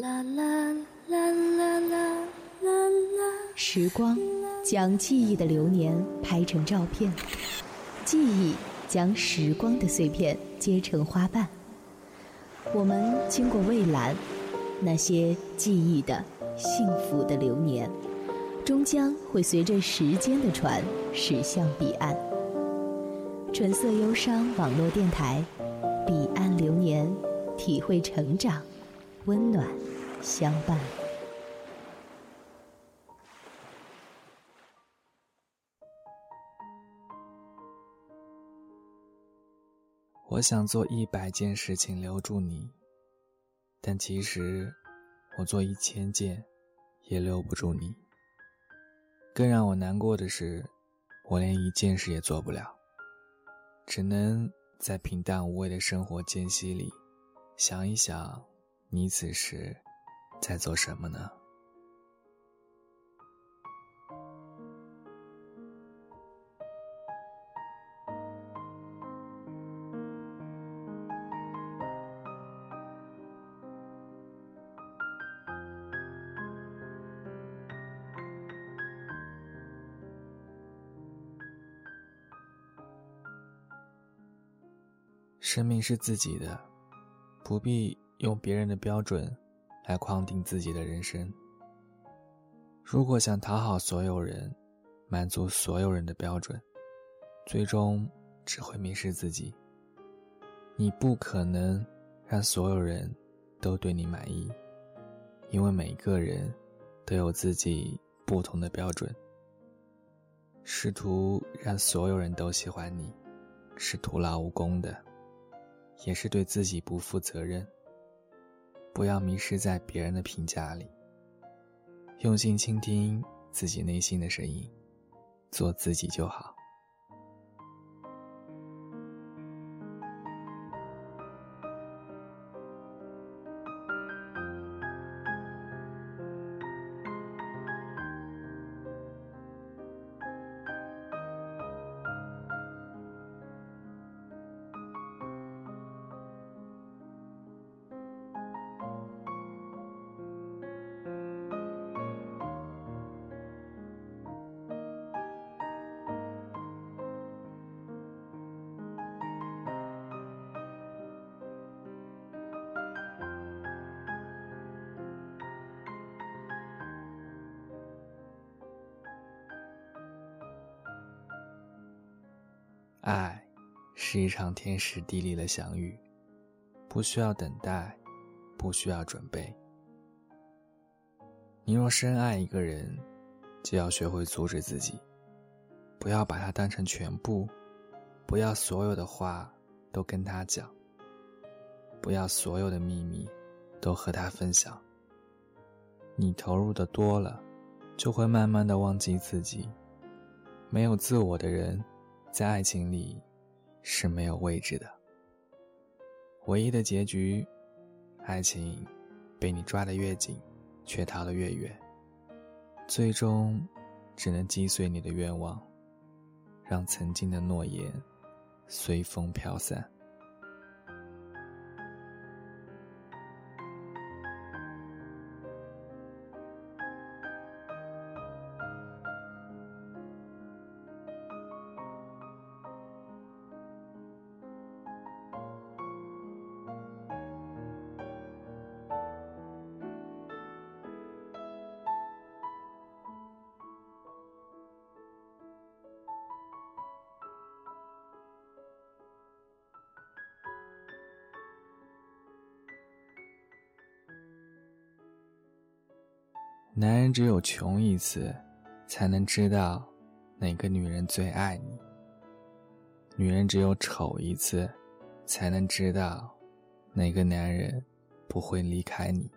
啦啦啦啦啦啦啦。时光将记忆的流年拍成照片，记忆将时光的碎片结成花瓣。我们经过蔚蓝，那些记忆的幸福的流年，终将会随着时间的船驶向彼岸。纯色忧伤网络电台，彼岸流年，体会成长，温暖相伴。我想做一百件事情留住你，但其实我做一千件也留不住你。更让我难过的是，我连一件事也做不了，只能在平淡无味的生活间隙里，想一想你此时在做什么呢？生命是自己的，不必用别人的标准来框定自己的人生。如果想讨好所有人，满足所有人的标准，最终只会迷失自己。你不可能让所有人都对你满意，因为每个人都有自己不同的标准。试图让所有人都喜欢你，是徒劳无功的。也是对自己不负责任。不要迷失在别人的评价里，用心倾听自己内心的声音，做自己就好。爱，是一场天时地利的相遇，不需要等待，不需要准备。你若深爱一个人，就要学会阻止自己，不要把他当成全部，不要所有的话都跟他讲，不要所有的秘密都和他分享。你投入的多了，就会慢慢的忘记自己，没有自我的人。在爱情里，是没有位置的。唯一的结局，爱情被你抓得越紧，却逃得越远，最终只能击碎你的愿望，让曾经的诺言随风飘散。男人只有穷一次，才能知道哪个女人最爱你；女人只有丑一次，才能知道哪个男人不会离开你；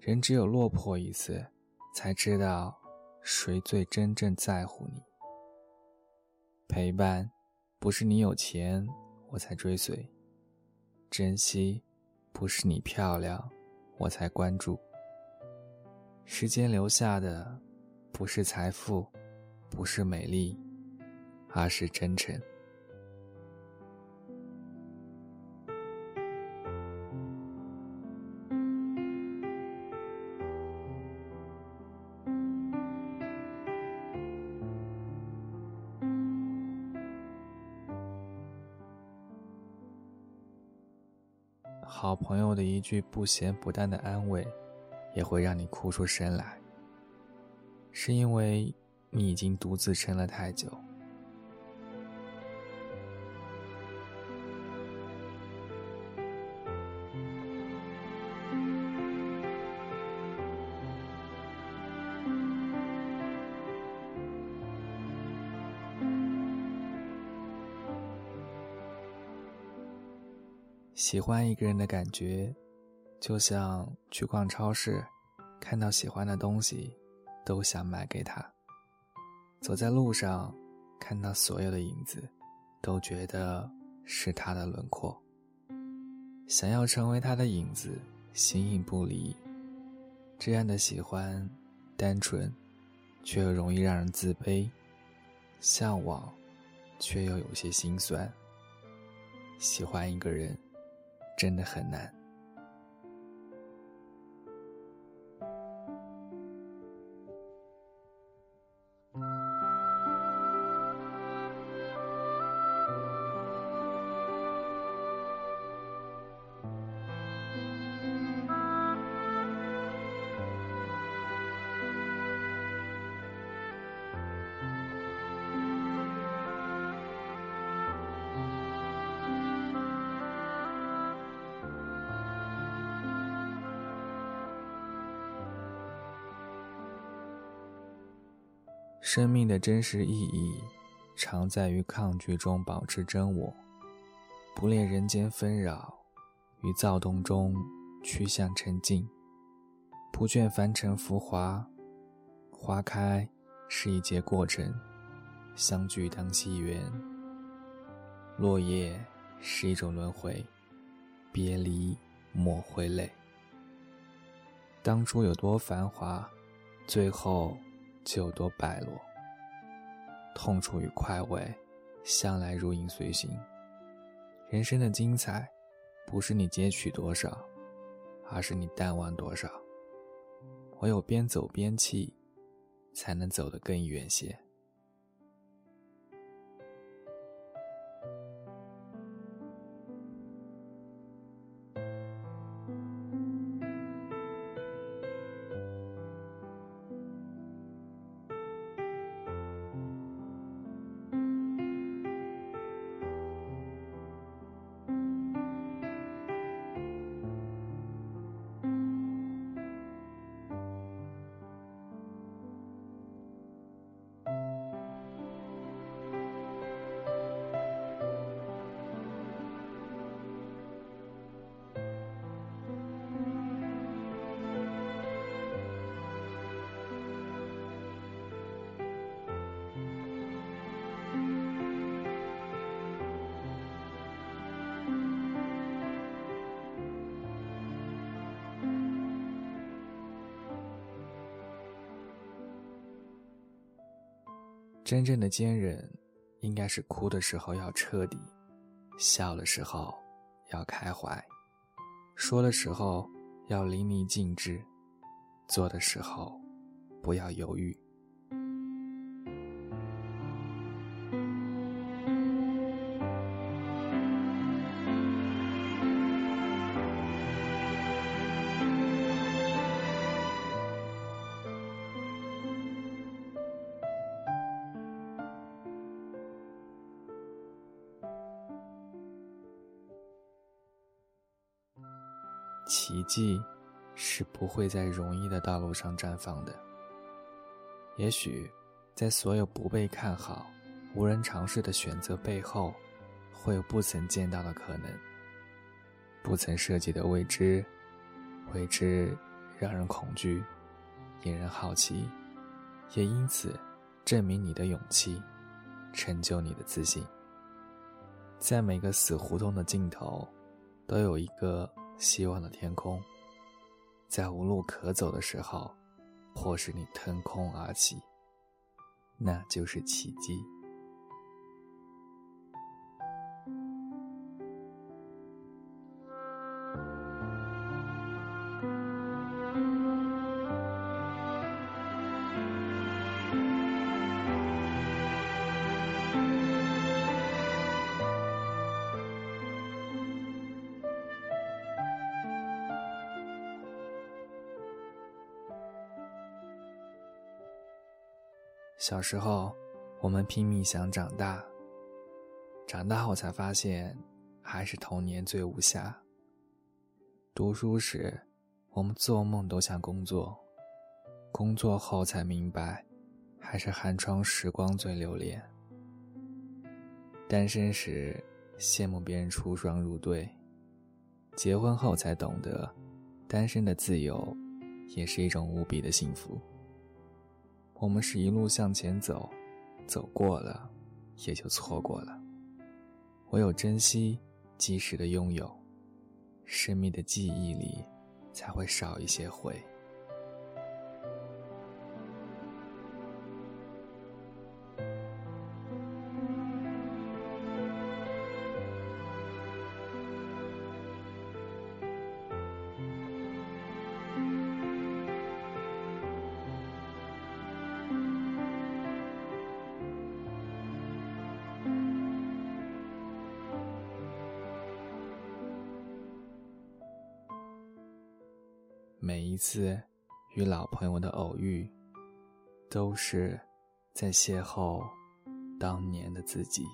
人只有落魄一次，才知道谁最真正在乎你。陪伴，不是你有钱我才追随；珍惜，不是你漂亮我才关注。时间留下的不是财富不是美丽而是真诚。好朋友的一句不咸不淡的安慰也会让你哭出声来。是因为你已经独自撑了太久。喜欢一个人的感觉，就像去逛超市，看到喜欢的东西，都想买给他。走在路上，看到所有的影子，都觉得是他的轮廓。想要成为他的影子，形影不离。这样的喜欢，单纯，却又容易让人自卑；向往，却又有些心酸。喜欢一个人。真的很难。生命的真实意义，常在于抗拒中保持真我，不恋人间纷扰，于躁动中趋向沉静，不倦凡尘浮华。花开是一节过程，相聚当惜缘；落叶是一种轮回，别离莫挥泪。当初有多繁华，最后。就有多败落，痛楚与快慰，向来如影随形。人生的精彩，不是你截取多少，而是你淡忘多少。唯有边走边弃，才能走得更远些。真正的坚韧，应该是哭的时候要彻底，笑的时候要开怀，说的时候要淋漓尽致，做的时候不要犹豫。奇迹是不会在容易的道路上绽放的。也许，在所有不被看好、无人尝试的选择背后，会有不曾见到的可能，不曾涉及的未知。未知让人恐惧，引人好奇，也因此证明你的勇气，成就你的自信。在每个死胡同的尽头，都有一个。希望的天空，在无路可走的时候，迫使你腾空而起，那就是奇迹。小时候，我们拼命想长大。长大后才发现，还是童年最无暇。读书时，我们做梦都想工作；工作后才明白，还是寒窗时光最留恋。单身时，羡慕别人出双入对；结婚后才懂得，单身的自由，也是一种无比的幸福。我们是一路向前走，走过了，也就错过了。唯有珍惜及时的拥有，生命的记忆里才会少一些悔。每一次与老朋友的偶遇，都是在邂逅当年的自己。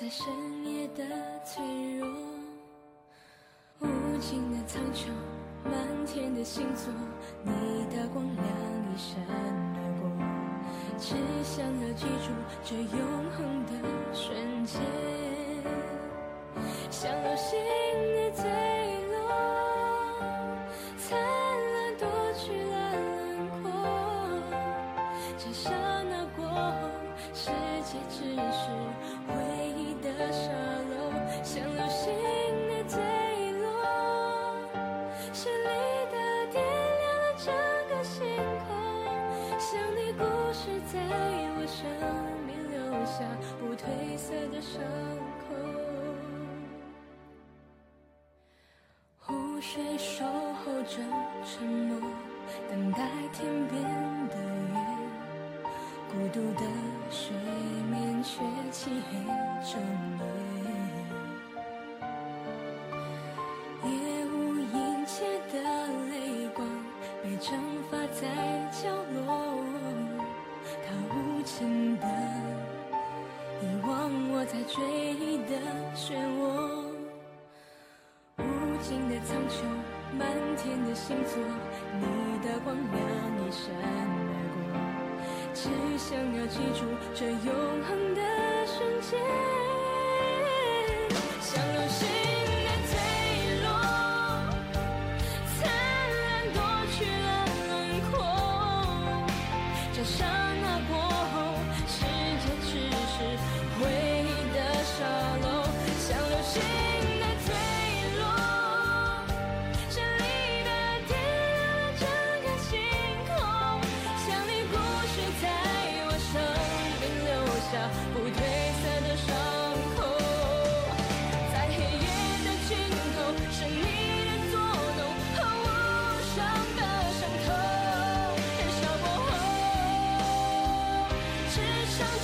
在深夜的脆弱，无尽的苍穹，满天的星座，你的光亮一闪而过。只想要记住这永恒的瞬间，像流生命留下不褪色的伤口。湖水守候着沉默，等待天边的月。孤独的水面却漆黑整夜，夜在追忆的漩涡，无尽的苍穹，满天的星座，你的光亮一闪而过。只想要记住这永恒的瞬间，想流星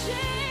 shame.